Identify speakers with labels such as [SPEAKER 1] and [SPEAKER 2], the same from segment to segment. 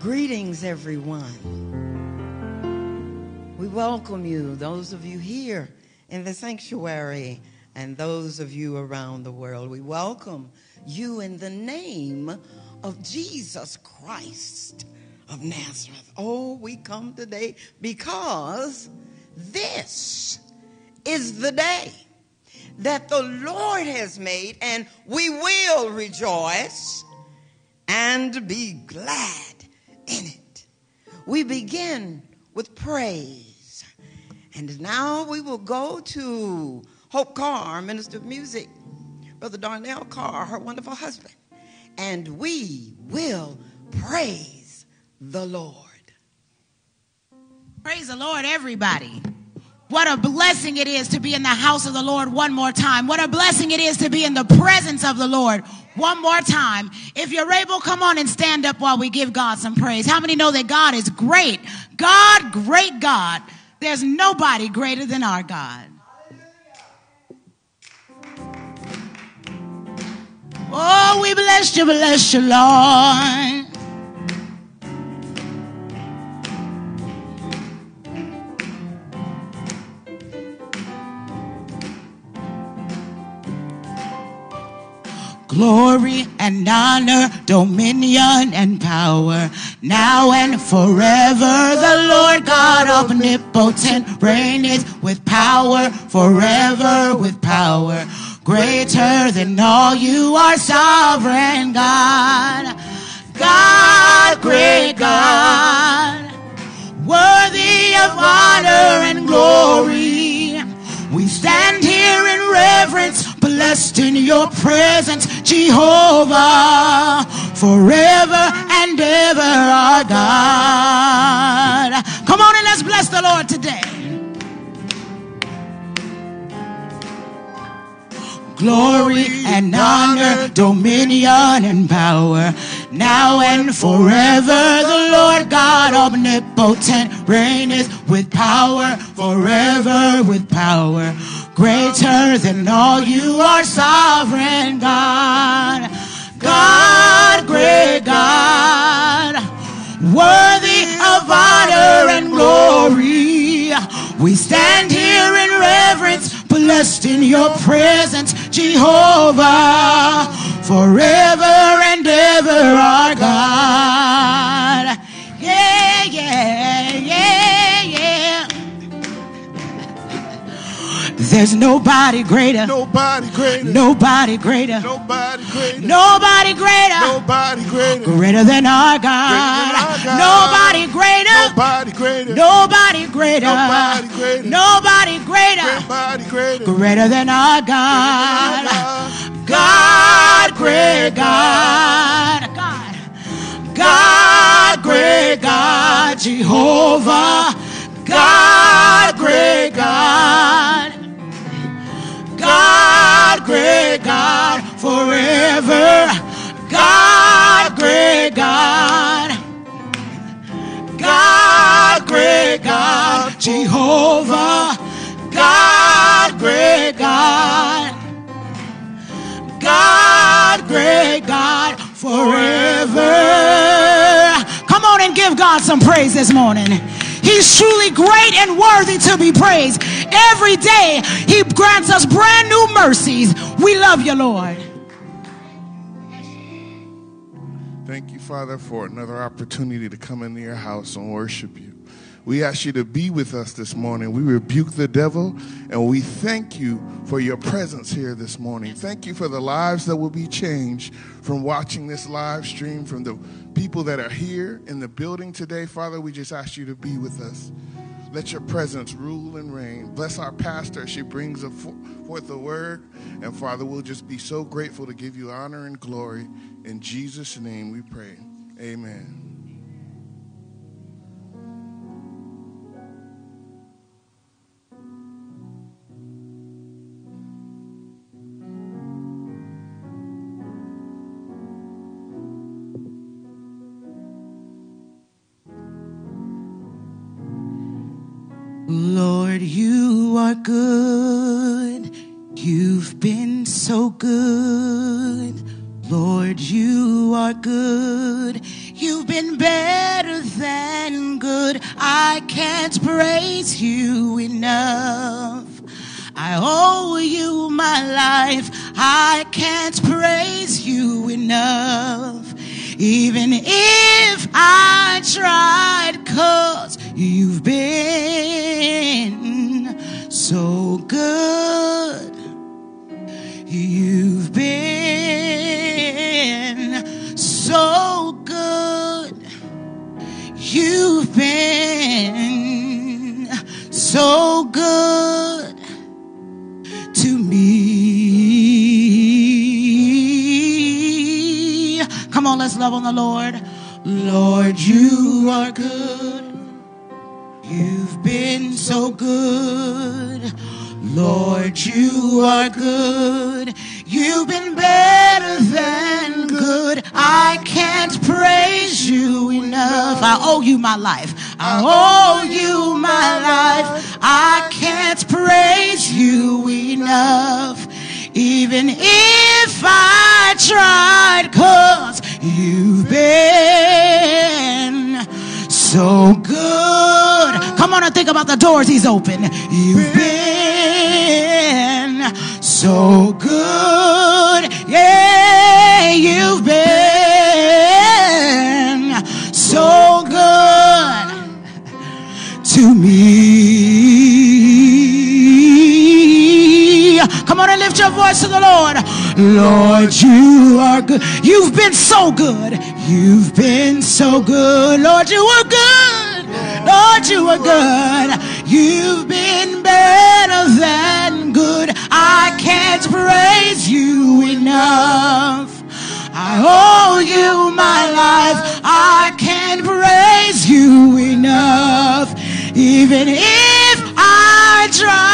[SPEAKER 1] Greetings, everyone. We welcome you, those of you here in the sanctuary and those of you around the world. We welcome you in the name of Jesus Christ of Nazareth. Oh, we come today because this is the day that the Lord has made, and we will rejoice and be glad in it. We begin with praise. And now we will go to Hope Carr, Minister of Music, Brother Darnell Carr, her wonderful husband. And we will praise the Lord.
[SPEAKER 2] Praise the Lord, everybody. What a blessing it is to be in the house of the Lord one more time. What a blessing it is to be in the presence of the Lord one more time. If you're able, come on and stand up while we give God some praise. How many know that God is great? God, great God. There's nobody greater than our God. Oh, we bless you, bless you, Lord. Glory and honor, dominion and power, now and forever. The Lord God omnipotent reigneth with power, forever with power. Greater than all you are sovereign God. God, great God, worthy of honor and glory. We stand here in reverence, blessed in your presence, Jehovah, forever and ever our God. Come on and let's bless the Lord today. Glory and honor, dominion and power, now and forever. The Lord God omnipotent reigneth with power, forever with power. Greater than all you are sovereign God. God, great God, worthy of honor and glory. We stand here in reverence, blessed in your presence, Jehovah, forever and ever our God. There's nobody greater.
[SPEAKER 3] Nobody greater.
[SPEAKER 2] Nobody greater.
[SPEAKER 3] Nobody greater.
[SPEAKER 2] Nobody greater.
[SPEAKER 3] Nobody greater.
[SPEAKER 2] Greater than our God. Nobody greater.
[SPEAKER 3] Nobody greater.
[SPEAKER 2] Nobody greater.
[SPEAKER 3] Nobody greater.
[SPEAKER 2] Nobody greater.
[SPEAKER 3] Nobody greater.
[SPEAKER 2] Greater than our God.
[SPEAKER 3] God.
[SPEAKER 2] Great God. God. God, great God. Jehovah. God, great. God, great God. Jehovah. God, great God. God, great God, forever. Come on and give God some praise this morning. He's truly great and worthy to be praised. Every day, He grants us brand new mercies. We love you, Lord.
[SPEAKER 3] Thank you, Father, for another opportunity to come into your house and worship you. We ask you to be with us this morning. We rebuke the devil and we thank you for your presence here this morning. Thank you for the lives that will be changed from watching this live stream, from the people that are here in the building today. Father, we just ask you to be with us. Let your presence rule and reign. Bless our pastor she brings forth the word. And Father, we'll just be so grateful to give you honor and glory. In Jesus' name we pray. Amen.
[SPEAKER 2] Are good. You've been so good. Lord, you are good. You've been better than good. I can't praise you enough. I owe you my life. I can't praise you enough. Even if I tried, cause you've been so good. You've been so good. You've been so good to me. Come on, let's love on the Lord. Lord, you are good. You've been so good. Lord, you are good. You've been better than good. I can't praise you enough. I owe you my life. I owe you my life. I can't praise you enough. Even if I tried, cause you've been so good. Come on and think about the doors he's opened. You've been so good. Yeah, you've been so good to me. Come on and lift your voice to the Lord. Lord, you are good. You've been so good. You've been so good. Lord, you are good. Lord, you are good. You've been better than good. I can't praise you enough. I owe you my life. I can't praise you enough. Even if I tried,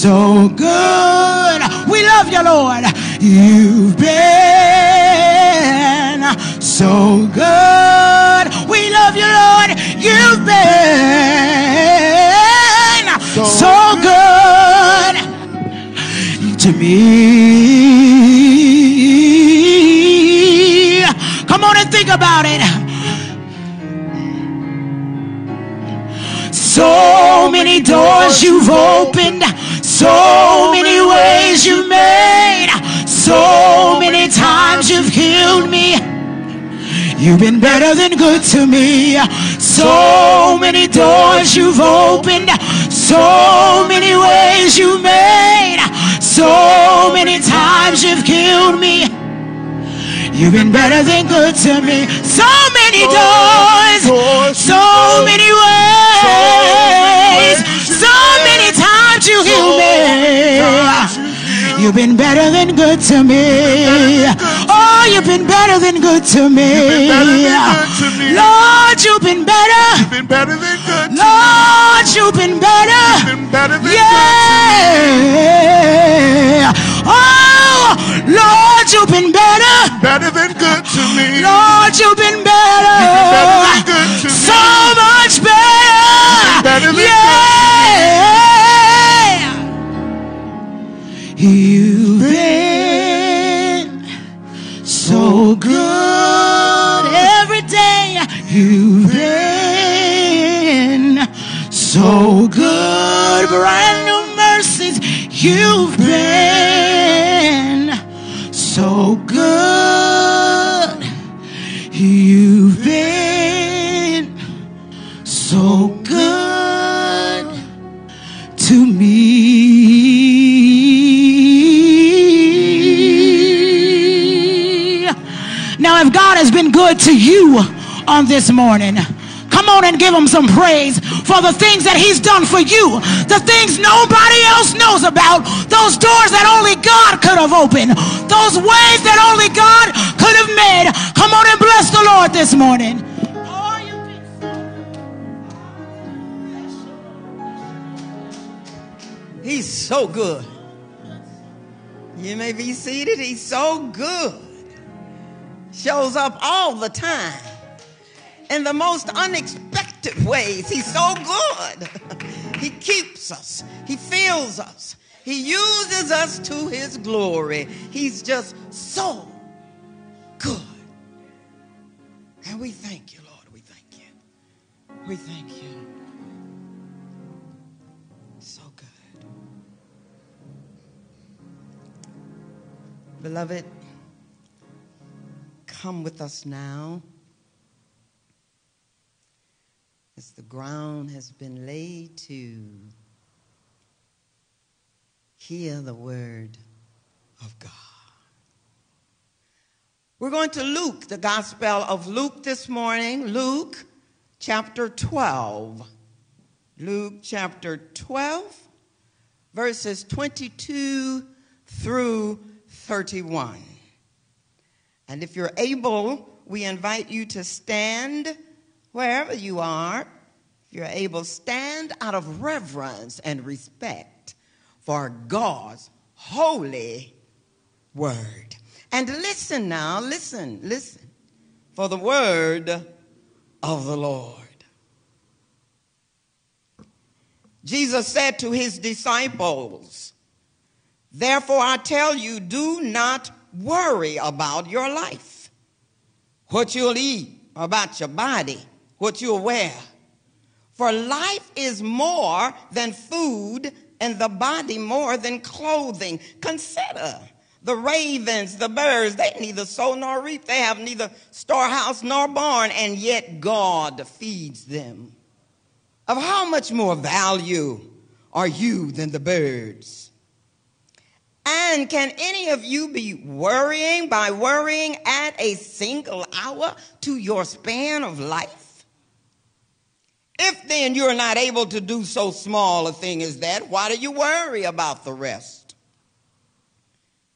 [SPEAKER 2] so good. We love you, Lord. You've been so good. We love you, Lord. You've been so good to me. Come on and think about it. So many doors you've opened, so many ways you made, so many times you've healed me. You've been better than good to me. So many doors you've opened, so many ways you made, so many times you've healed me. You've been better than good to me. So many doors, so many ways, so many times you healed me. You've been better than good to me. Oh, you've been better than good to me. Lord, you've been better.
[SPEAKER 3] You've been better than good.
[SPEAKER 2] Lord, you've been better.
[SPEAKER 3] You've been better than
[SPEAKER 2] Yeah. Oh, Lord, you've been better.
[SPEAKER 3] Better than good to me.
[SPEAKER 2] Lord, you've been better.
[SPEAKER 3] You've been
[SPEAKER 2] so good. You've been so good to me. Now, if God has been good to you on this morning, come on and give him some praise for the things that he's done for you, the things nobody else knows about, those doors that only God could have opened, those ways that only God could have made. Come on and bless the Lord this morning.
[SPEAKER 1] He's so good. You may be seated. He's so good. Shows up all the time in the most unexpected ways. He's so good. He keeps us, He fills us, He uses us to his glory. He's just so good. And we thank you, Lord. We thank you. We thank you. So good. Beloved, come with us now. As the ground has been laid to hear the word of God. We're going to Luke, the Gospel of Luke this morning. Luke chapter 12. Luke chapter 12, verses 22 through 31. And if you're able, we invite you to stand wherever you are. You're able, stand out of reverence and respect for God's holy word. And listen now, listen, listen for the word of the Lord. Jesus said to his disciples, Therefore I tell you, do not worry about your life, what you'll eat, about your body, what you'll wear. For life is more than food and the body more than clothing. Consider the ravens, the birds, they neither sow nor reap. They have neither storehouse nor barn, and yet God feeds them. Of how much more value are you than the birds? And can any of you be worrying by worrying at a single hour to your span of life? If then you're not able to do so small a thing as that, why do you worry about the rest?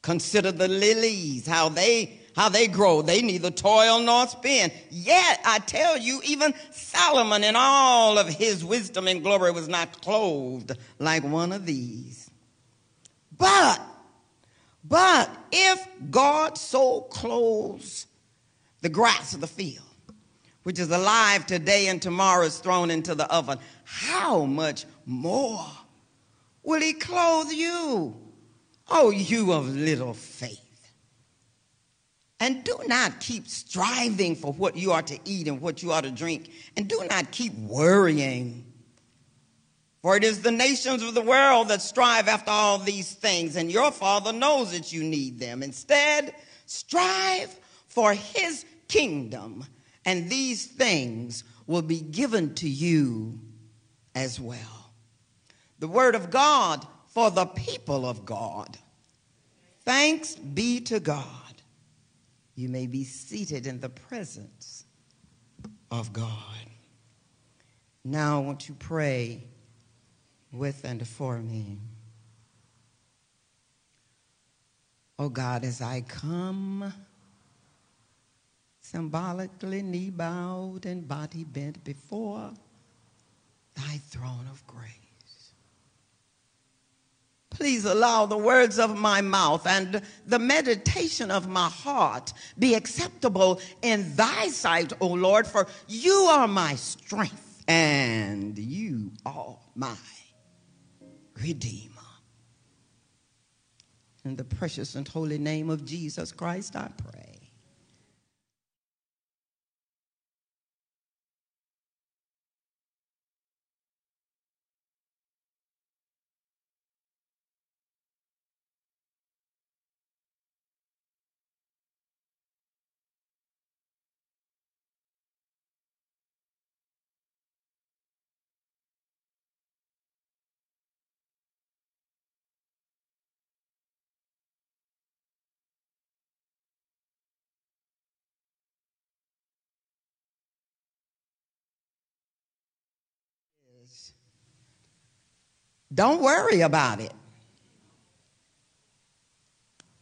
[SPEAKER 1] Consider the lilies, how they how they grow. They neither toil nor spin. Yet I tell you, even Solomon in all of his wisdom and glory was not clothed like one of these. But, but if God so clothes the grass of the field, which is alive today and tomorrow is thrown into the oven, how much more will he clothe you? Oh, you of little faith. And do not keep striving for what you are to eat and what you are to drink. And do not keep worrying. For it is the nations of the world that strive after all these things, and your Father knows that you need them. Instead, strive for his kingdom and these things will be given to you as well. The word of God for the people of God. Thanks be to God. You may be seated in the presence of God. Now, I want you to pray with and for me. Oh God, as I come symbolically knee bowed and body bent before thy throne of grace. Please allow the words of my mouth and the meditation of my heart be acceptable in thy sight, O Lord, for you are my strength and you are my redeemer. In the precious and holy name of Jesus Christ, I pray. Don't worry about it.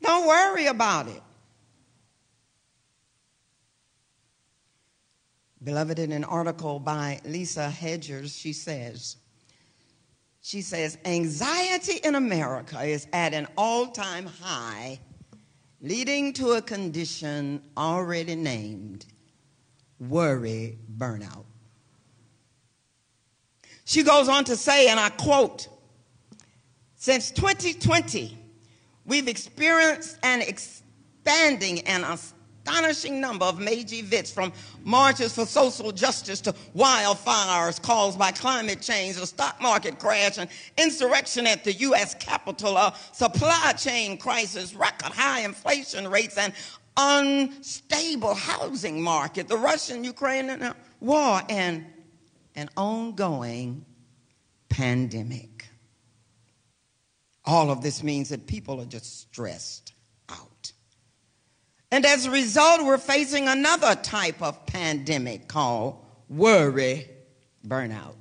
[SPEAKER 1] Don't worry about it. Beloved, in an article by Lisa Hedges, she says, she says, anxiety in America is at an all time high, leading to a condition already named worry burnout. She goes on to say, and I quote, Since 2020, we've experienced an expanding and astonishing number of major events from marches for social justice to wildfires caused by climate change, a stock market crash, an insurrection at the U.S. Capitol, a supply chain crisis, record high inflation rates, and unstable housing market, the Russian Ukrainian war, and an ongoing pandemic. All of this means that people are just stressed out. And as a result, we're facing another type of pandemic called worry burnout.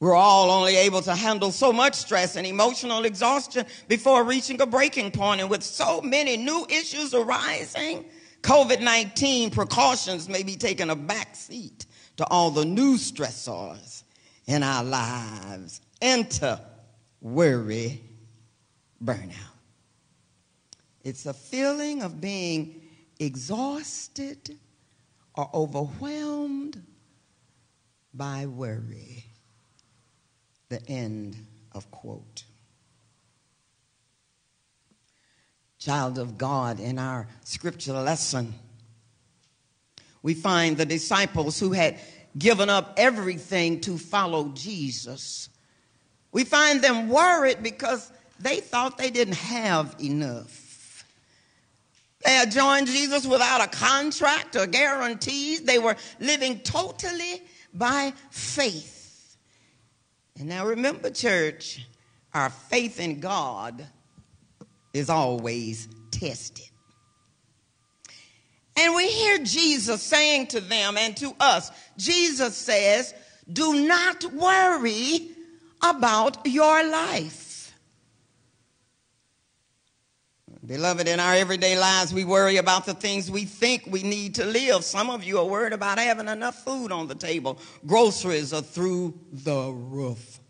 [SPEAKER 1] We're all only able to handle so much stress and emotional exhaustion before reaching a breaking point. And with so many new issues arising, COVID 19 precautions may be taking a back seat to all the new stressors in our lives. Enter worry, burnout. It's a feeling of being exhausted or overwhelmed by worry. The end of quote. Child of God, in our scripture lesson, we find the disciples who had given up everything to follow Jesus we find them worried because they thought they didn't have enough. They had joined Jesus without a contract or guarantees. They were living totally by faith. And now remember, church, our faith in God is always tested. And we hear Jesus saying to them and to us, Jesus says, Do not worry about your life. Beloved, in our everyday lives, we worry about the things we think we need to live. Some of you are worried about having enough food on the table. Groceries are through the roof.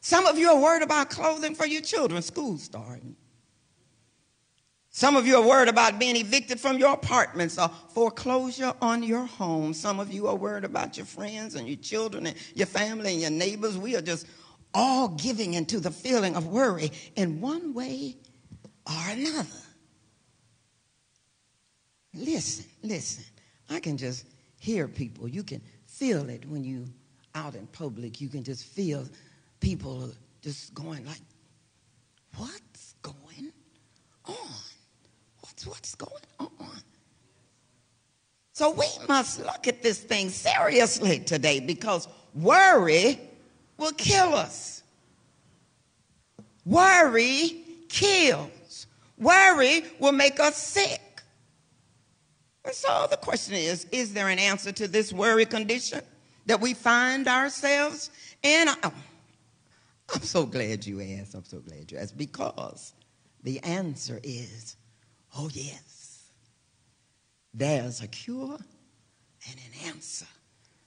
[SPEAKER 1] Some of you are worried about clothing for your children, school starting. Some of you are worried about being evicted from your apartments or foreclosure on your home. Some of you are worried about your friends and your children and your family and your neighbors. We are just all giving into the feeling of worry in one way or another. Listen, listen. I can just hear people. You can feel it when you out in public. You can just feel people just going like, what's going on? What's, going on? So we must look at this thing seriously today because worry will kill us. Worry kills. Worry will make us sick. And so the question is is there an answer to this worry condition that we find ourselves in? Oh, I'm so glad you asked. I'm so glad you asked because the answer is oh, yes. There's a cure and an answer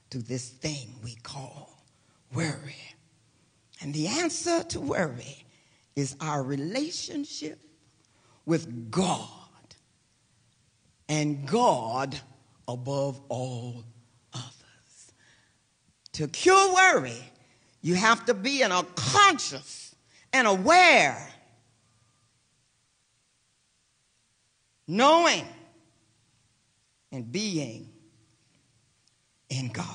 [SPEAKER 1] to this thing we call worry. And the answer to worry is our relationship with God and God above all others. To cure worry, you have to be in a conscious and aware, knowing and being in God.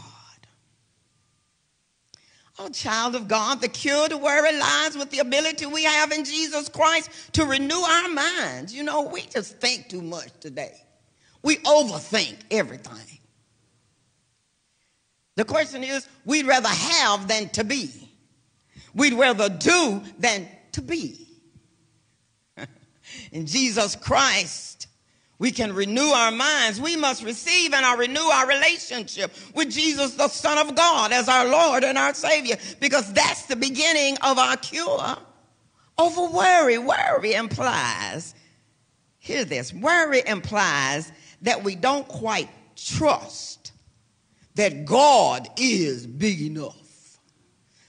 [SPEAKER 1] Oh, child of God, the cure to worry lies with the ability we have in Jesus Christ to renew our minds. You know, we just think too much today. We overthink everything. The question is, we'd rather have than to be. We'd rather do than to be. in Jesus Christ, we can renew our minds. We must receive and renew our relationship with Jesus, the Son of God, as our Lord and our Savior, because that's the beginning of our cure over worry. Worry implies, hear this, worry implies that we don't quite trust that God is big enough,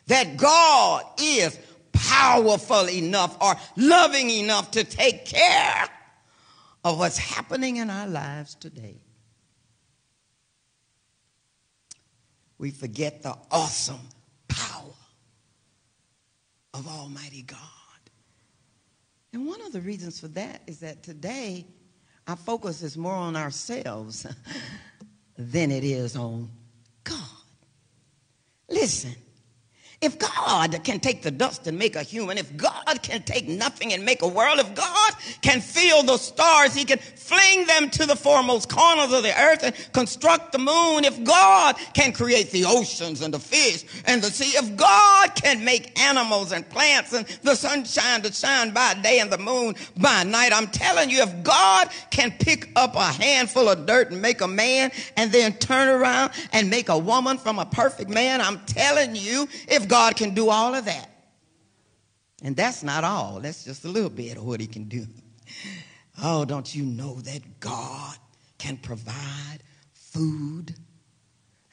[SPEAKER 1] that God is powerful enough or loving enough to take care of what's happening in our lives today. We forget the awesome power of Almighty God. And one of the reasons for that is that today our focus is more on ourselves than it is on God. Listen, if God can take the dust and make a human, if God can take nothing and make a world, if God can fill the stars, he can fling them to the foremost corners of the earth and construct the moon. If God can create the oceans and the fish and the sea, if God can make animals and plants and the sunshine to shine by day and the moon by night, I'm telling you, if God can pick up a handful of dirt and make a man and then turn around and make a woman from a perfect man, I'm telling you, if God can do all of that. And that's not all. That's just a little bit of what he can do. Oh, don't you know that God can provide food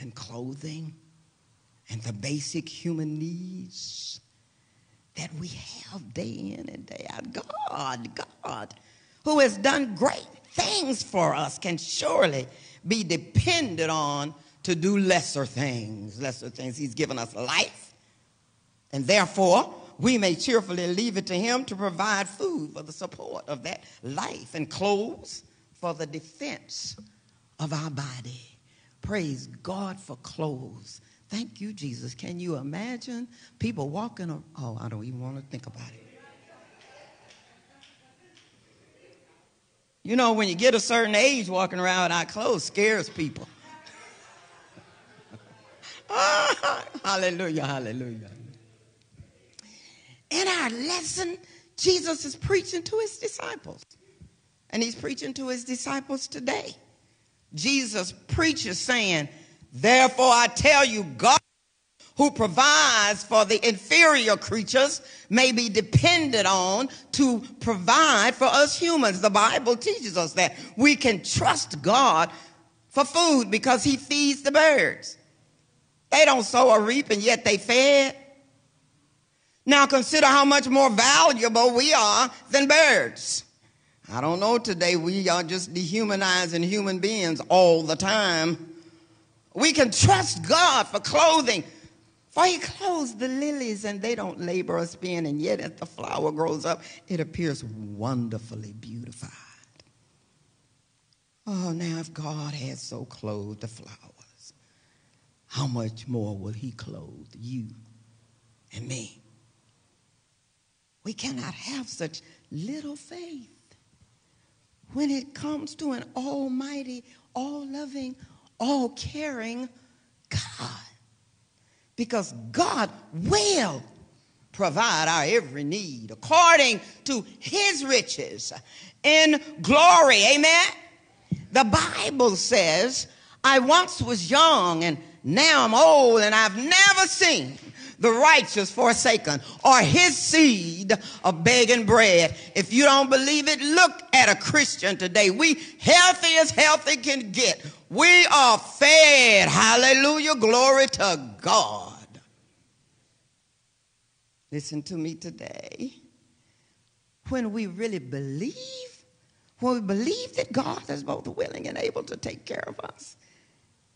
[SPEAKER 1] and clothing and the basic human needs that we have day in and day out? God, God, who has done great things for us, can surely be depended on to do lesser things. Lesser things. He's given us life. And therefore, we may cheerfully leave it to him to provide food for the support of that life and clothes for the defense of our body. Praise God for clothes. Thank you, Jesus. Can you imagine people walking? Around? oh, I don't even want to think about it. You know, when you get a certain age, walking around without clothes scares people. Ah, hallelujah, hallelujah. In our lesson, Jesus is preaching to his disciples. And he's preaching to his disciples today. Jesus preaches saying, Therefore I tell you, God who provides for the inferior creatures may be depended on to provide for us humans. The Bible teaches us that we can trust God for food because he feeds the birds. They don't sow or reap and yet they fed. Now consider how much more valuable we are than birds. I don't know today, we are just dehumanizing human beings all the time. We can trust God for clothing, for He clothes the lilies and they don't labor or spin, and yet as the flower grows up, it appears wonderfully beautified. Oh, now if God had so clothed the flowers, how much more will He clothe you and me? We mm. cannot have such little faith when it comes to an almighty, all loving, all caring God. Because God will provide our every need according to his riches in glory. Amen. The Bible says, I once was young and now I'm old and I've never seen the righteous forsaken, or his seed of begging bread. If you don't believe it, look at a Christian today. We healthy as healthy can get. We are fed. Hallelujah. Glory to God. Listen to me today. When we really believe, when we believe that God is both willing and able to take care of us,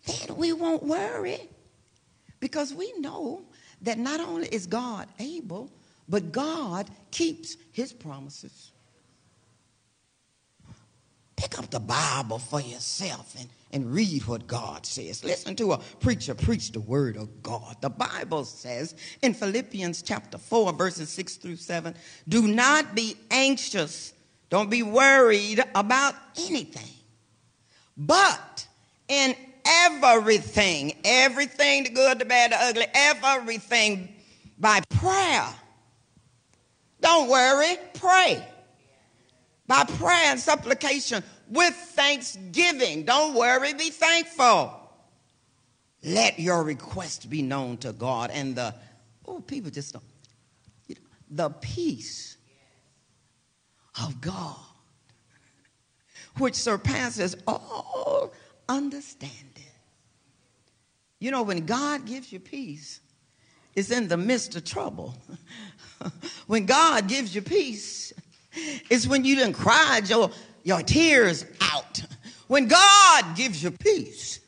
[SPEAKER 1] then we won't worry because we know that not only is God able, but God keeps his promises. Pick up the Bible for yourself and, and read what God says. Listen to a preacher preach the word of God. The Bible says in Philippians chapter 4, verses 6 through 7 do not be anxious, don't be worried about anything, but in everything, everything the good, the bad, the ugly, everything by prayer. Don't worry, pray. By prayer and supplication with thanksgiving. Don't worry, be thankful. Let your request be known to God. And the, oh, people just don't. You know, the peace of God, which surpasses all understanding you know, when God gives you peace, it's in the midst of trouble. when God gives you peace, it's when you didn't cry your, your tears out. When God gives you peace,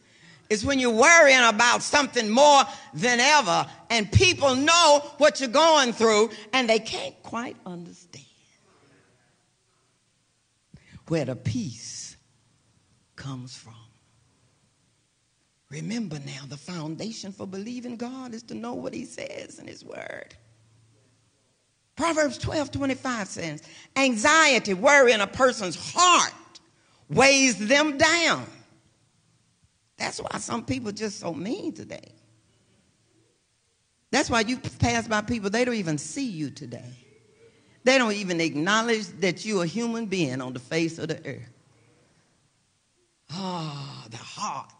[SPEAKER 1] it's when you're worrying about something more than ever and people know what you're going through, and they can't quite understand where the peace comes from. Remember now, the foundation for believing God is to know what He says in His Word. Proverbs 12 25 says, Anxiety, worry in a person's heart weighs them down. That's why some people just so mean today. That's why you pass by people, they don't even see you today. They don't even acknowledge that you're a human being on the face of the earth. Ah, oh, the hearts.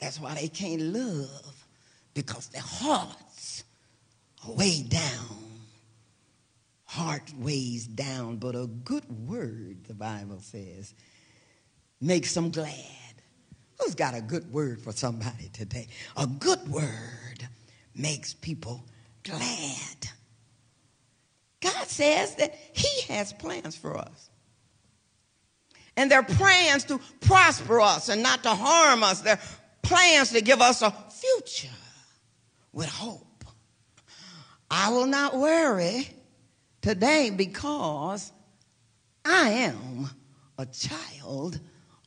[SPEAKER 1] That's why they can't love, because their hearts are weighed down. Heart weighs down, but a good word, the Bible says, makes them glad. Who's got a good word for somebody today? A good word makes people glad. God says that He has plans for us. And they're plans to prosper us and not to harm us. They're plans to give us a future with hope. I will not worry today because I am a child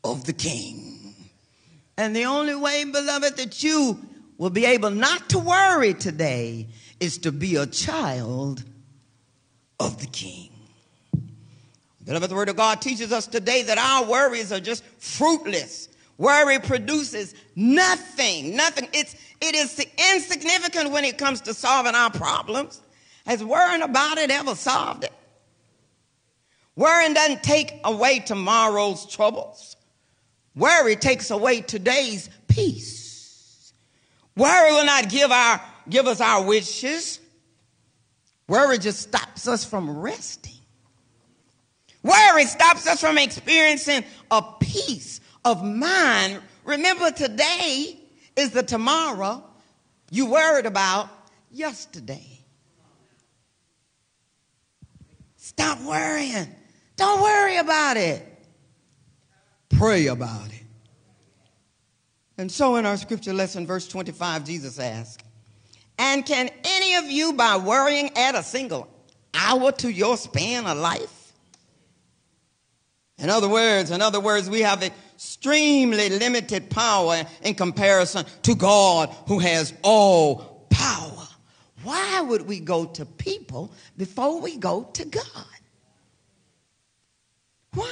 [SPEAKER 1] of the King. And the only way, beloved, that you will be able not to worry today is to be a child of the King. Beloved, the Word of God teaches us today that our worries are just fruitless. Worry produces nothing, nothing. It's, it is insignificant when it comes to solving our problems. Has worrying about it ever solved it? Worrying doesn't take away tomorrow's troubles. Worry takes away today's peace. Worry will not give, our, give us our wishes. Worry just stops us from resting. Worry stops us from experiencing a peace of mind. Remember, today is the tomorrow you worried about yesterday. Stop worrying. Don't worry about it. Pray about it. And so in our scripture lesson, verse 25, Jesus asked, And can any of you, by worrying, add a single hour to your span of life? In other words, in other words, we have extremely limited power in comparison to God who has all power. Why would we go to people before we go to God? Why?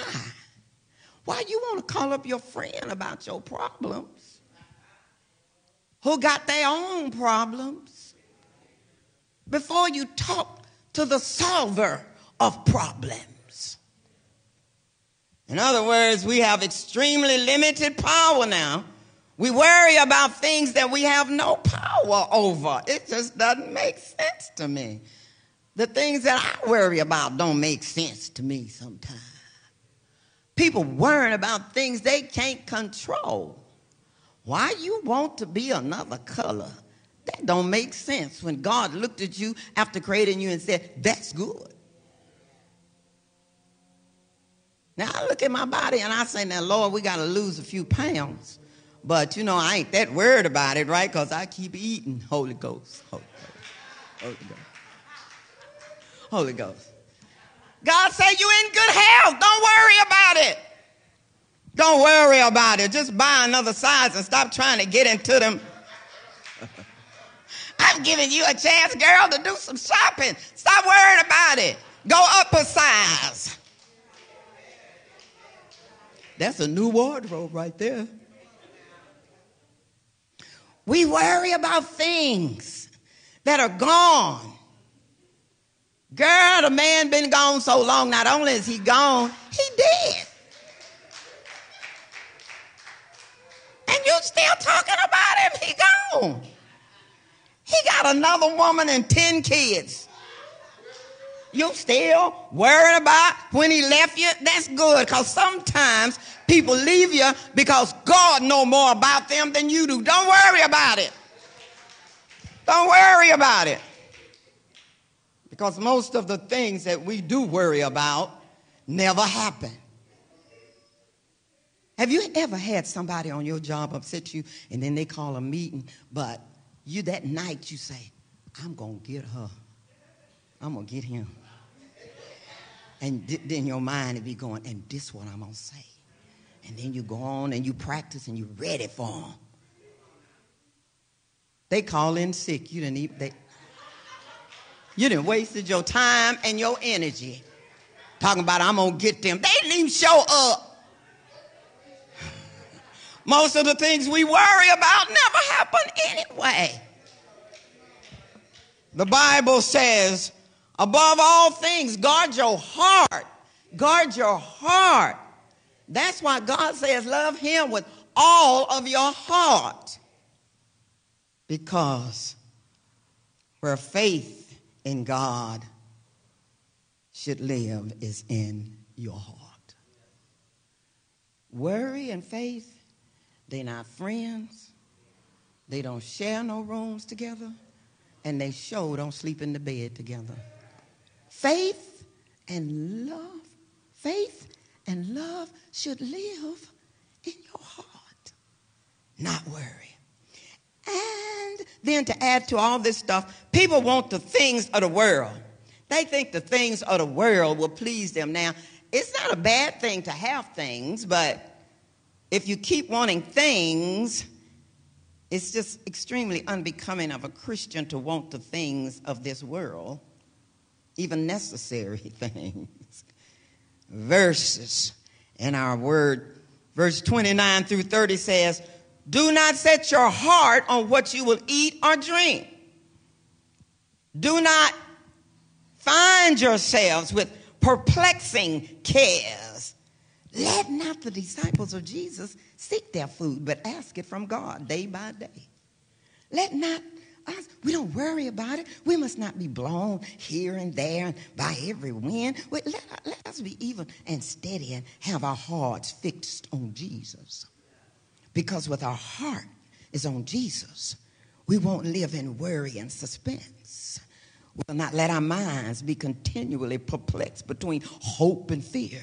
[SPEAKER 1] Why you want to call up your friend about your problems? Who got their own problems? Before you talk to the solver of problems. In other words, we have extremely limited power now. We worry about things that we have no power over. It just doesn't make sense to me. The things that I worry about don't make sense to me sometimes. People worrying about things they can't control. Why you want to be another color? That don't make sense when God looked at you after creating you and said, that's good. Now I look at my body and I say, now Lord, we got to lose a few pounds. But you know, I ain't that worried about it, right? Because I keep eating Holy Ghost. Holy Ghost. Holy Ghost. Holy Ghost. God say you in good health. Don't worry about it. Don't worry about it. Just buy another size and stop trying to get into them. I'm giving you a chance, girl, to do some shopping. Stop worrying about it. Go up a size. That's a new wardrobe right there. We worry about things that are gone. Girl, the man been gone so long, not only is he gone, he dead. And you still talking about him, he gone. He got another woman and 10 kids. You still worried about when he left you? That's good because sometimes people leave you because God know more about them than you do. Don't worry about it. Don't worry about it. Because most of the things that we do worry about never happen. Have you ever had somebody on your job upset you and then they call a meeting, but you that night you say, I'm gonna get her. I'm gonna get him. And th- then your mind will be going, and this what I'm gonna say. And then you go on and you practice and you're ready for them. They call in sick. You didn't even, they, you didn't wasted your time and your energy talking about I'm gonna get them. They didn't even show up. Most of the things we worry about never happen anyway. The Bible says, above all things, guard your heart. Guard your heart. That's why God says, love Him with all of your heart. Because where faith in God should live is in your heart. Worry and faith, they're not friends. They don't share no rooms together and they sure don't sleep in the bed together. Faith and love, faith and love should live in your heart, not worry. And then to add to all this stuff, people want the things of the world. They think the things of the world will please them. Now, it's not a bad thing to have things, but if you keep wanting things, it's just extremely unbecoming of a Christian to want the things of this world, even necessary things. Verses in our word, verse 29 through 30 says, Do not set your heart on what you will eat or drink. Do not find yourselves with perplexing cares. Let not the disciples of Jesus seek their food, but ask it from God day by day. Let not us, we don't worry about it. We must not be blown here and there by every wind. Let, let us be even and steady and have our hearts fixed on Jesus. Because with our heart is on Jesus, we won't live in worry and suspense. We'll not let our minds be continually perplexed between hope and fear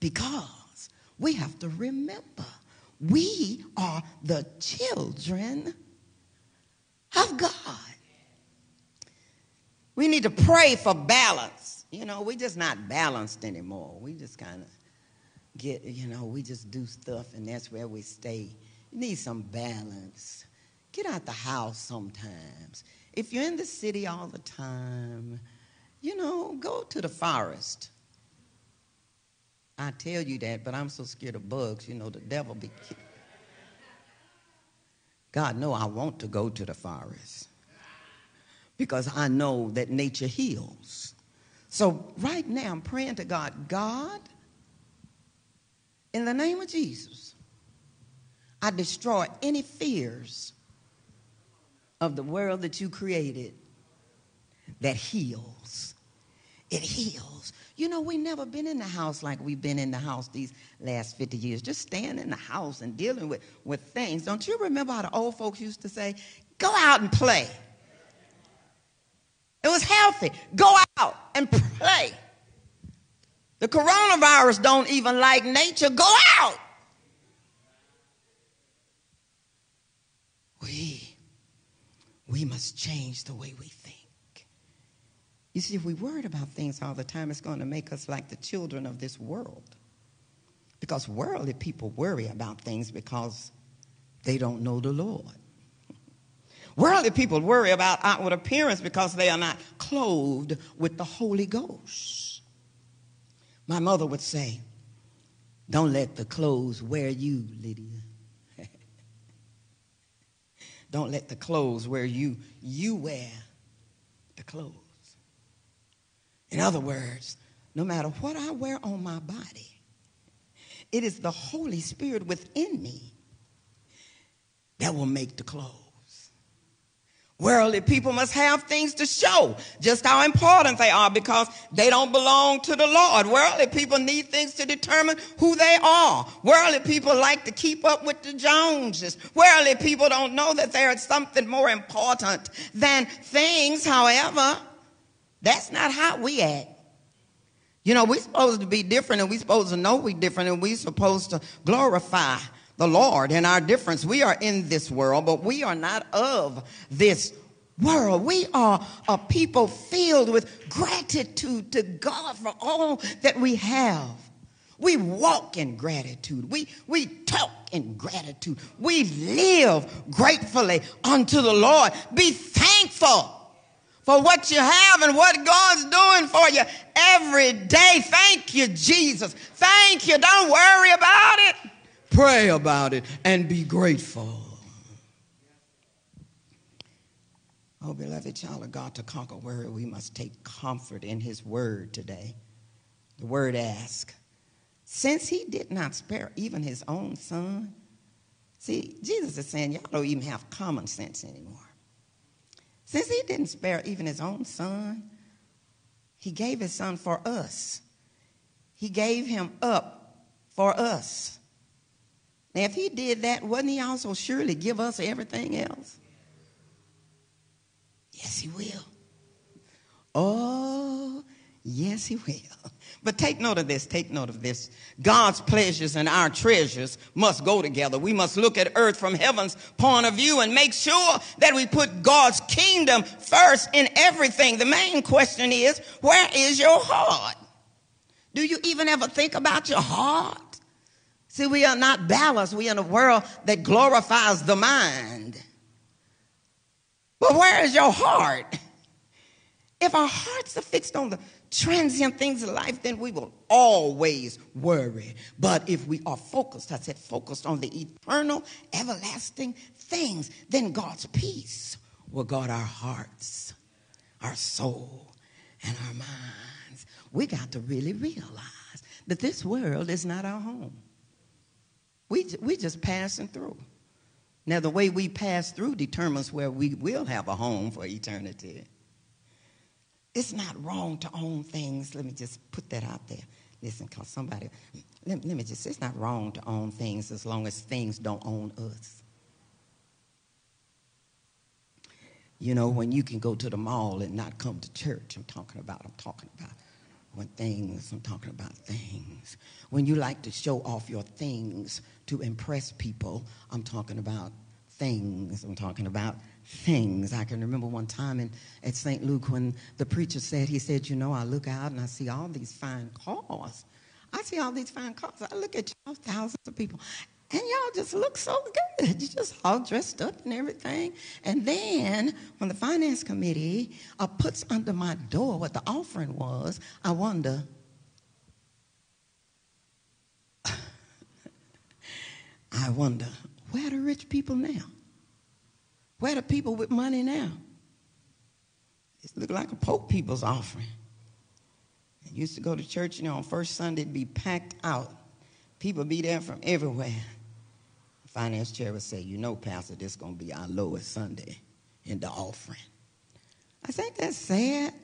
[SPEAKER 1] because we have to remember we are the children of God. We need to pray for balance. You know, we're just not balanced anymore. We just kind of get, you know, we just do stuff and that's where we stay. You need some balance. Get out the house sometimes. If you're in the city all the time, you know, go to the forest. I tell you that, but I'm so scared of bugs. You know, the devil be. God no, I want to go to the forest because I know that nature heals. So right now I'm praying to God, God, in the name of Jesus, I destroy any fears of the world that you created that heals. It heals. You know, we never been in the house like we've been in the house these last 50 years. Just staying in the house and dealing with, with things. Don't you remember how the old folks used to say, go out and play? It was healthy. Go out and play. The coronavirus don't even like nature. Go out. We, we must change the way we think. You see, if we worried about things all the time, it's going to make us like the children of this world. Because worldly people worry about things because they don't know the Lord. Worldly people worry about outward appearance because they are not clothed with the Holy Ghost. My mother would say, Don't let the clothes wear you, Lydia. Don't let the clothes wear you. You wear the clothes. In other words, no matter what I wear on my body, it is the Holy Spirit within me that will make the clothes. Worldly people must have things to show just how important they are because they don't belong to the Lord. Worldly people need things to determine who they are. Worldly people like to keep up with the Joneses. Worldly people don't know that there is something more important than things, however. That's not how we act. You know, we're supposed to be different and we're supposed to know we're different and we're supposed to glorify the Lord and our difference. We are in this world, but we are not of this world. We are a people filled with gratitude to God for all that we have. We walk in gratitude. We, we talk in gratitude. We live gratefully unto the Lord. Be thankful for what you have and what God's doing for you every day. Thank you, Jesus. Thank you. Don't worry about it. Pray about it and be grateful. Oh, beloved child of God, to conquer worry, we must take comfort in his word today. The word ask. Since he did not spare even his own son, see, Jesus is saying, y'all don't even have common sense anymore. Since he didn't spare even his own son, he gave his son for us. He gave him up for us. Now, if he did that, wouldn't he also surely give us everything else? Yes, he will. Oh, yes, he will. But take note of this, take note of this. God's pleasures and our treasures must go together. We must look at earth from heaven's point of view and make sure that we put God's kingdom first in everything. The main question is, where is your heart? Do you even ever think about your heart? See, we are not balanced. We are in a world that glorifies the mind. But where is your heart? If our hearts are fixed on the transient things in life, then we will always worry. But if we are focused, I said focused on the eternal, everlasting things, then God's peace will guard our hearts, our soul, and our minds. We got to really realize that this world is not our home. We, we just passing through. Now, the way we pass through determines where we will have a home for eternity. It's not wrong to own things. Let me just put that out there. Listen, because somebody, let, let me just, it's not wrong to own things as long as things don't own us. You know, when you can go to the mall and not come to church, I'm talking about, I'm talking about when things, I'm talking about things. When you like to show off your things to impress people, I'm talking about things. I'm talking about things. I can remember one time in, at St. Luke when the preacher said, he said, you know, I look out and I see all these fine cars. I see all these fine cars. I look at y'all, thousands of people. And y'all just look so good. You just all dressed up and everything. And then when the finance committee uh, puts under my door what the offering was, I wonder, I wonder, where are the rich people now? Where the people with money now? It looked like a Pope people's offering. I used to go to church, you know, on first Sunday, it'd be packed out. People be there from everywhere. The finance chair would say, you know, Pastor, this is going to be our lowest Sunday in the offering. I think that's sad.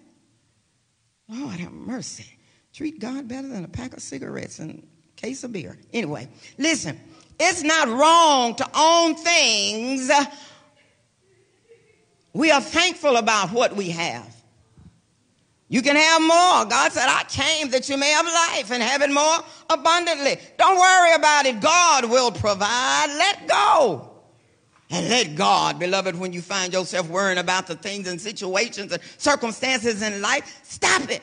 [SPEAKER 1] Lord have mercy. Treat God better than a pack of cigarettes and case of beer. Anyway, listen, it's not wrong to own things we are thankful about what we have. You can have more. God said, I came that you may have life and have it more abundantly. Don't worry about it. God will provide. Let go. And let God, beloved, when you find yourself worrying about the things and situations and circumstances in life, stop it.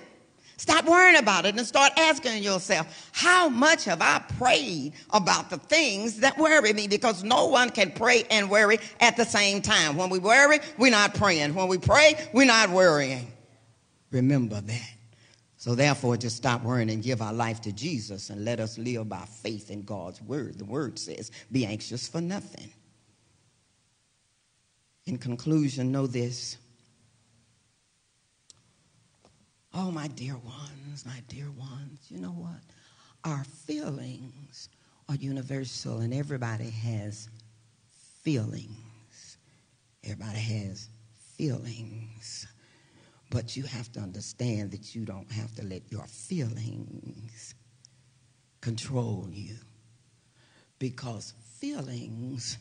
[SPEAKER 1] Stop worrying about it and start asking yourself, how much have I prayed about the things that worry me? Because no one can pray and worry at the same time. When we worry, we're not praying. When we pray, we're not worrying. Remember that. So therefore, just stop worrying and give our life to Jesus and let us live by faith in God's word. The word says, be anxious for nothing. In conclusion, know this Oh, my dear ones, my dear ones, you know what? Our feelings are universal, and everybody has feelings. Everybody has feelings. But you have to understand that you don't have to let your feelings control you. Because feelings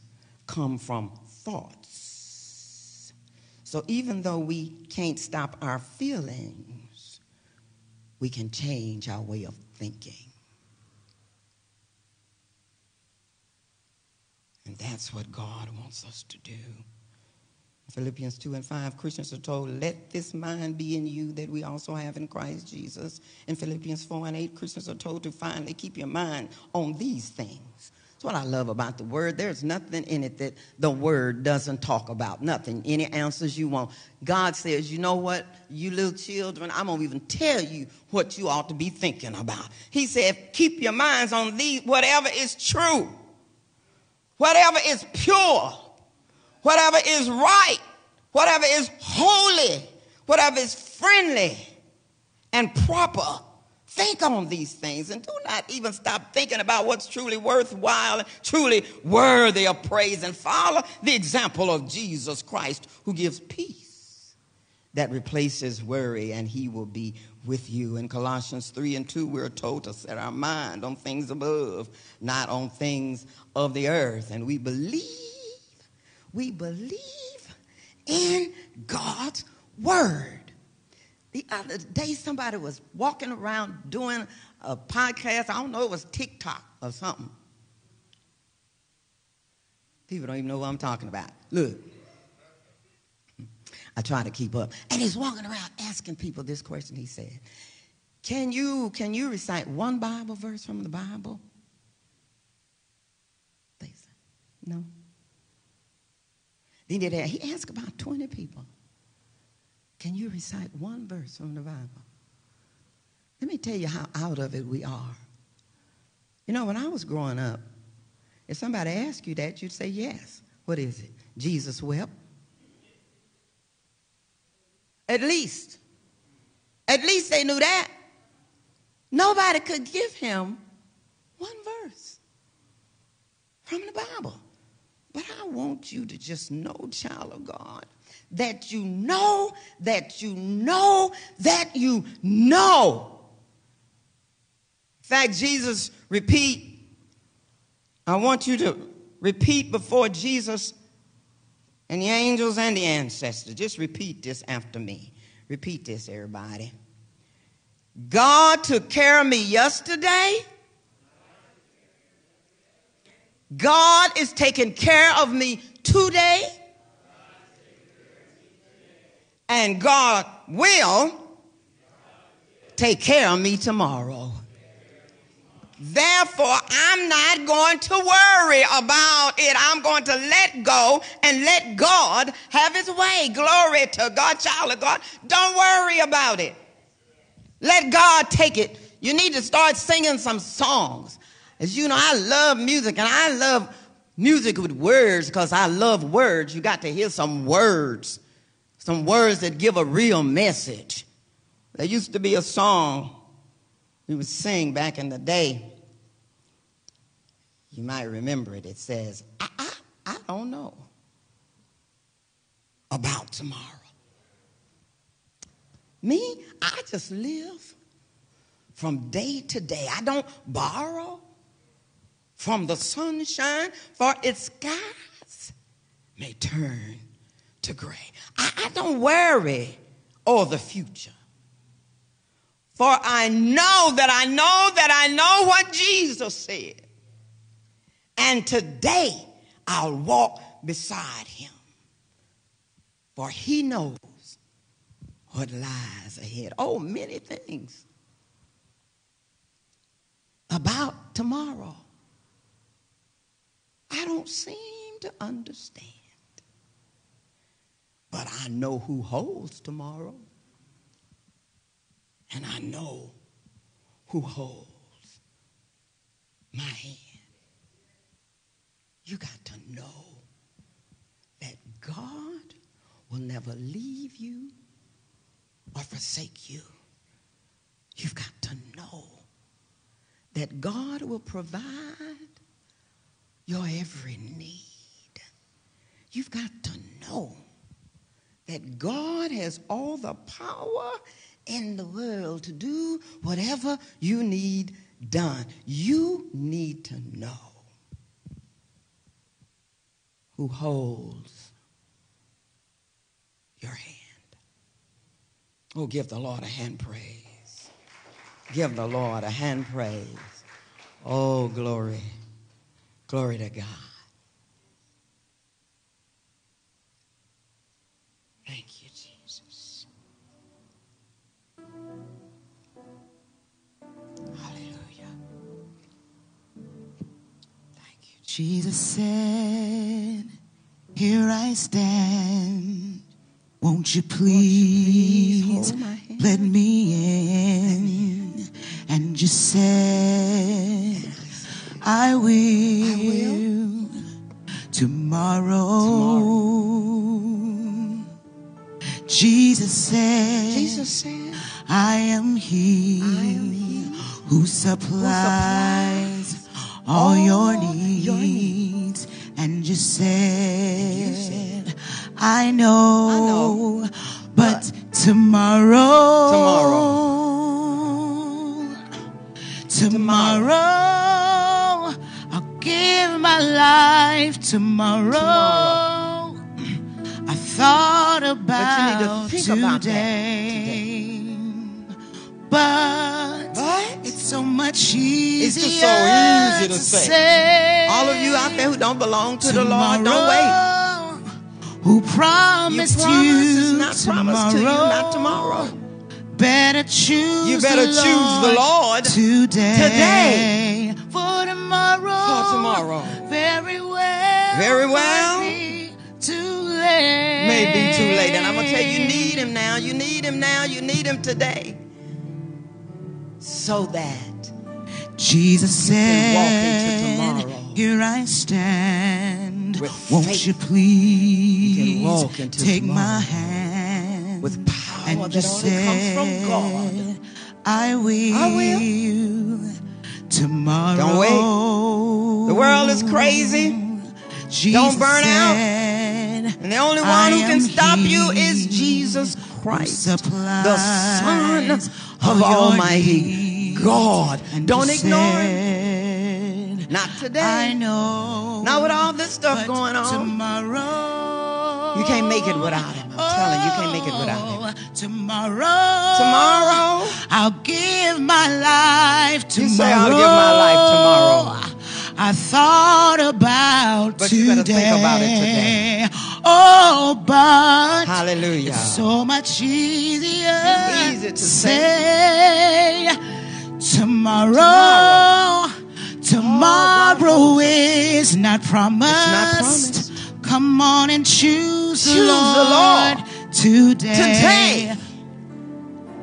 [SPEAKER 1] come from thoughts. So even though we can't stop our feelings, we can change our way of thinking. And that's what God wants us to do. Philippians 2 and 5, Christians are told, let this mind be in you that we also have in Christ Jesus. In Philippians 4 and 8, Christians are told to finally keep your mind on these things. That's what I love about the word. There's nothing in it that the word doesn't talk about. Nothing. Any answers you want. God says, you know what, you little children, I'm going to even tell you what you ought to be thinking about. He said, keep your minds on these, whatever is true, whatever is pure whatever is right, whatever is holy, whatever is friendly and proper. Think on these things and do not even stop thinking about what's truly worthwhile and truly worthy of praise and follow the example of Jesus Christ who gives peace that replaces worry and he will be with you. In Colossians 3 and 2, we're told to set our mind on things above, not on things of the earth. And we believe we believe in God's word. The other day, somebody was walking around doing a podcast. I don't know, it was TikTok or something. People don't even know what I'm talking about. Look. I try to keep up. And he's walking around asking people this question. He said, Can you can you recite one Bible verse from the Bible? They said, No. Then he, he asked about 20 people. Can you recite one verse from the Bible? Let me tell you how out of it we are. You know, when I was growing up, if somebody asked you that, you'd say yes. What is it? Jesus wept. At least. At least they knew that. Nobody could give him one verse from the Bible. But I want you to just know, child of God, that you know, that you know, that you know. In fact, Jesus repeat, I want you to repeat before Jesus and the angels and the ancestors. Just repeat this after me. Repeat this, everybody. God took care of me yesterday. God is taking care of me today, and God will take care of me tomorrow. Therefore, I'm not going to worry about it. I'm going to let go and let God have his way. Glory to God, child of God. Don't worry about it. Let God take it. You need to start singing some songs. As you know, I love music and I love music with words because I love words. You got to hear some words, some words that give a real message. There used to be a song we would sing back in the day. You might remember it. It says, I, I, I don't know about tomorrow. Me, I just live from day to day. I don't borrow from the sunshine, for its skies may turn to gray. I, I don't worry or the future. For I know that I know that I know what Jesus said. And today I'll walk beside him. For he knows what lies ahead. Oh, many things about tomorrow. I don't seem to understand. But I know who holds tomorrow. And I know who holds my hand. You got to know that God will never leave you or forsake you. You've got to know that God will provide your every need. You've got to know that God has all the power in the world to do whatever you need done. You need to know who holds your hand. Oh, give the Lord a hand praise. Give the Lord a hand praise. Oh, glory. Glory to God.
[SPEAKER 2] Jesus said, Here I stand. Won't you please,
[SPEAKER 1] hold my hand?
[SPEAKER 2] let me in? And you said, I will, choose. The
[SPEAKER 1] Lord
[SPEAKER 2] today.
[SPEAKER 1] today.
[SPEAKER 2] For tomorrow.
[SPEAKER 1] For tomorrow.
[SPEAKER 2] Very well.
[SPEAKER 1] Very well.
[SPEAKER 2] May too late.
[SPEAKER 1] May be too late. And I'm to tell you, you need him now. You need him now. You need him today. So that
[SPEAKER 2] Jesus said,
[SPEAKER 1] into tomorrow.
[SPEAKER 2] Here I stand.
[SPEAKER 1] With
[SPEAKER 2] Won't
[SPEAKER 1] faith.
[SPEAKER 2] you please
[SPEAKER 1] You can walk into
[SPEAKER 2] take
[SPEAKER 1] tomorrow.
[SPEAKER 2] my hand
[SPEAKER 1] with power
[SPEAKER 2] and
[SPEAKER 1] that only comes from God.
[SPEAKER 2] I will.
[SPEAKER 1] I will.
[SPEAKER 2] Tomorrow.
[SPEAKER 1] Don't wait. The world is crazy.
[SPEAKER 2] Jesus
[SPEAKER 1] Don't burn out. And the only
[SPEAKER 2] I
[SPEAKER 1] one who can stop you is Jesus Christ, the Son of Almighty. God. Don't ignore him. Not
[SPEAKER 2] I
[SPEAKER 1] today.
[SPEAKER 2] know.
[SPEAKER 1] Not with all this stuff going on.
[SPEAKER 2] Tomorrow.
[SPEAKER 1] You can't make it without him. I'm telling you, you can't make it without him.
[SPEAKER 2] Oh, Tomorrow.
[SPEAKER 1] Tomorrow,
[SPEAKER 2] I'll give my life tomorrow.
[SPEAKER 1] You say, "I'll give my life tomorrow."
[SPEAKER 2] I thought about
[SPEAKER 1] But
[SPEAKER 2] today.
[SPEAKER 1] you better think about it today.
[SPEAKER 2] Oh, but
[SPEAKER 1] hallelujah.
[SPEAKER 2] it's so much easier.
[SPEAKER 1] It's easy to
[SPEAKER 2] say tomorrow. Tomorrow oh, is not promised.
[SPEAKER 1] not promised.
[SPEAKER 2] Come on and choose,
[SPEAKER 1] Choose
[SPEAKER 2] the
[SPEAKER 1] the
[SPEAKER 2] Lord,
[SPEAKER 1] Lord
[SPEAKER 2] today.
[SPEAKER 1] Today.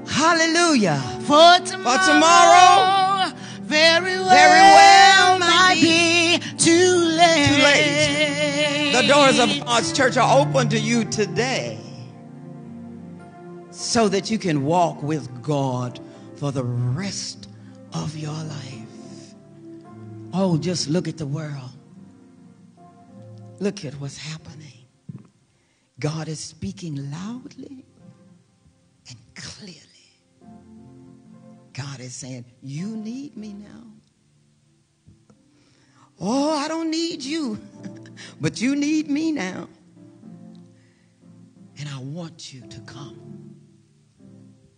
[SPEAKER 1] Hallelujah.
[SPEAKER 2] For tomorrow,
[SPEAKER 1] tomorrow,
[SPEAKER 2] very well,
[SPEAKER 1] very well
[SPEAKER 2] might
[SPEAKER 1] might
[SPEAKER 2] be too late.
[SPEAKER 1] Too late. The doors of God's church are open to you today so that you can walk with God for the rest of your life. Oh, just look at the world. Look at what's happening. God is speaking loudly and clearly. God is saying, You need me now. Oh, I don't need you, but you need me now. And I want you to come.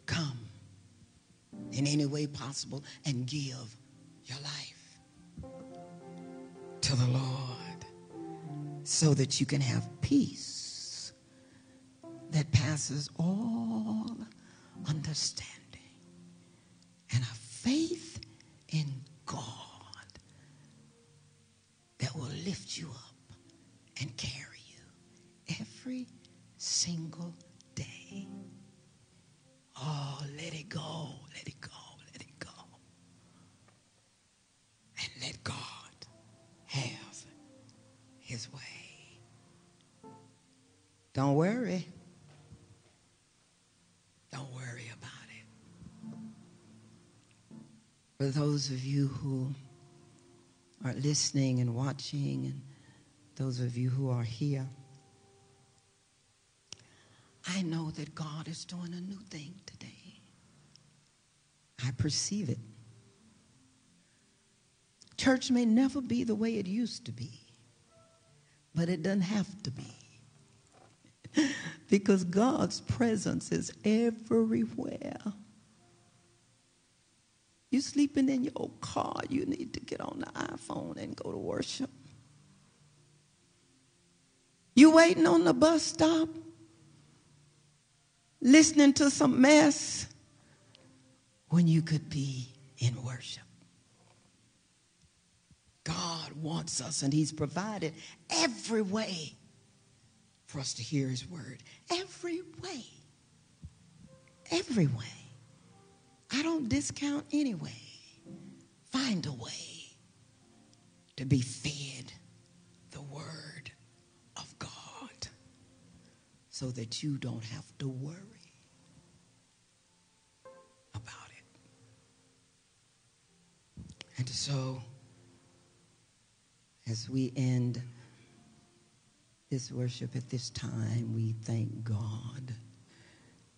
[SPEAKER 1] Come in any way possible and give your life to the Lord so that you can have peace that passes all understanding and a faith in God that will lift you up and carry you every single day. Oh, let it go, let it go, let it go. And let God have his way. Don't worry. Don't worry about it. For those of you who are listening and watching, and those of you who are here, I know that God is doing a new thing today. I perceive it. Church may never be the way it used to be, but it doesn't have to be. because God's presence is everywhere. You sleeping in your car, you need to get on the iPhone and go to worship. You waiting on the bus stop, listening to some mess when you could be in worship. God wants us, and He's provided every way for us to hear His word. Every way. Every way. I don't discount any way. Find a way to be fed the word of God so that you don't have to worry about it. And so, as we end this worship at this time, we thank God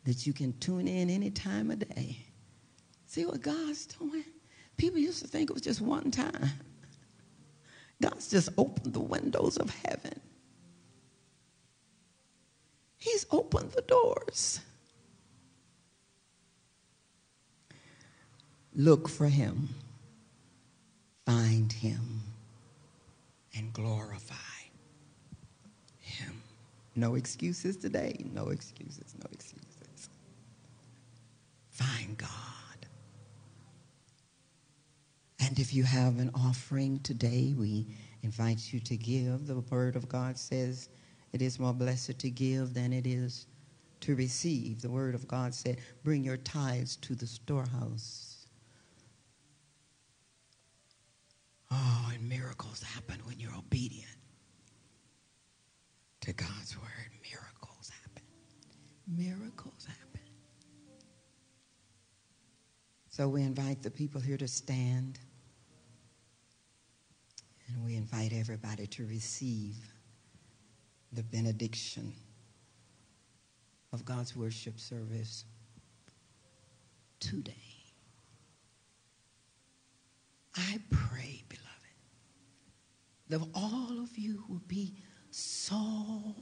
[SPEAKER 1] that you can tune in any time of day. See what God's doing? People used to think it was just one time. God's just opened the windows of heaven. He's opened the doors. Look for him, find him, and glorify. No excuses today. No excuses. No excuses. Find God. And if you have an offering today, we invite you to give. The Word of God says it is more blessed to give than it is to receive. The Word of God said, Bring your tithes to the storehouse. Oh, and miracles happen when you're obedient to God's Word. Miracles happen. Miracles happen. So we invite the people here to stand. And we invite everybody to receive the benediction of God's worship service today. I pray, beloved, that all of you will be so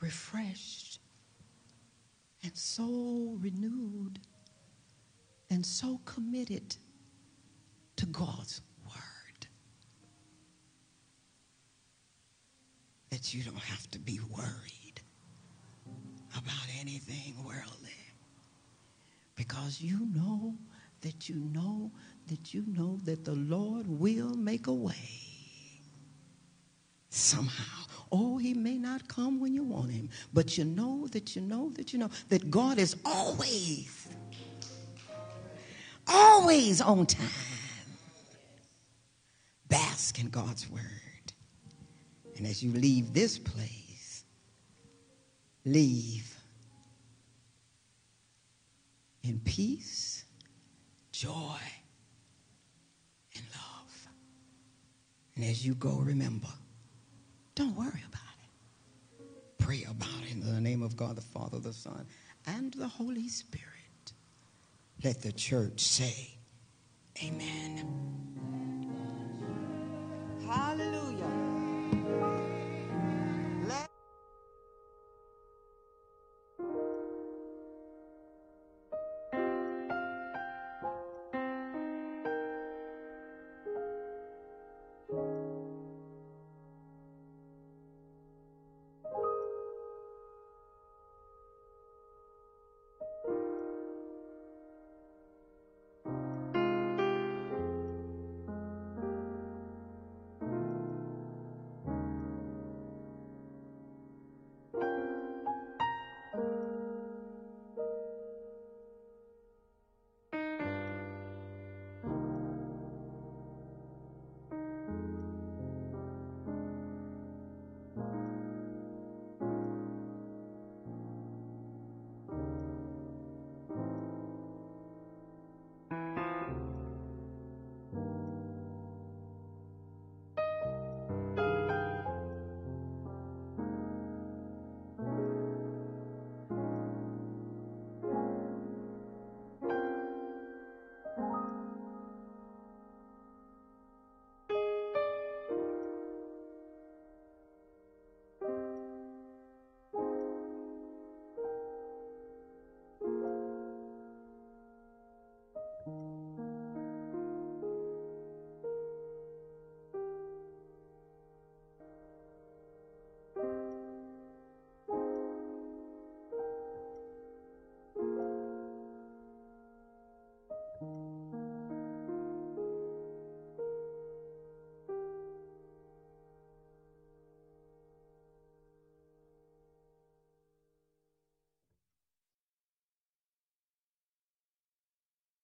[SPEAKER 1] refreshed and so renewed and so committed to God's word that you don't have to be worried about anything worldly. Because you know that you know that you know that the Lord will make a way somehow. Oh, he may not come when you want him, but you know that you know that you know that God is always always on time. Bask in God's word. And as you leave this place, leave in peace, joy, and love. And as you go, remember, don't worry about it. Pray about it in the name of God the Father, the Son, and the Holy Spirit. Let the church say, Amen. Hallelujah.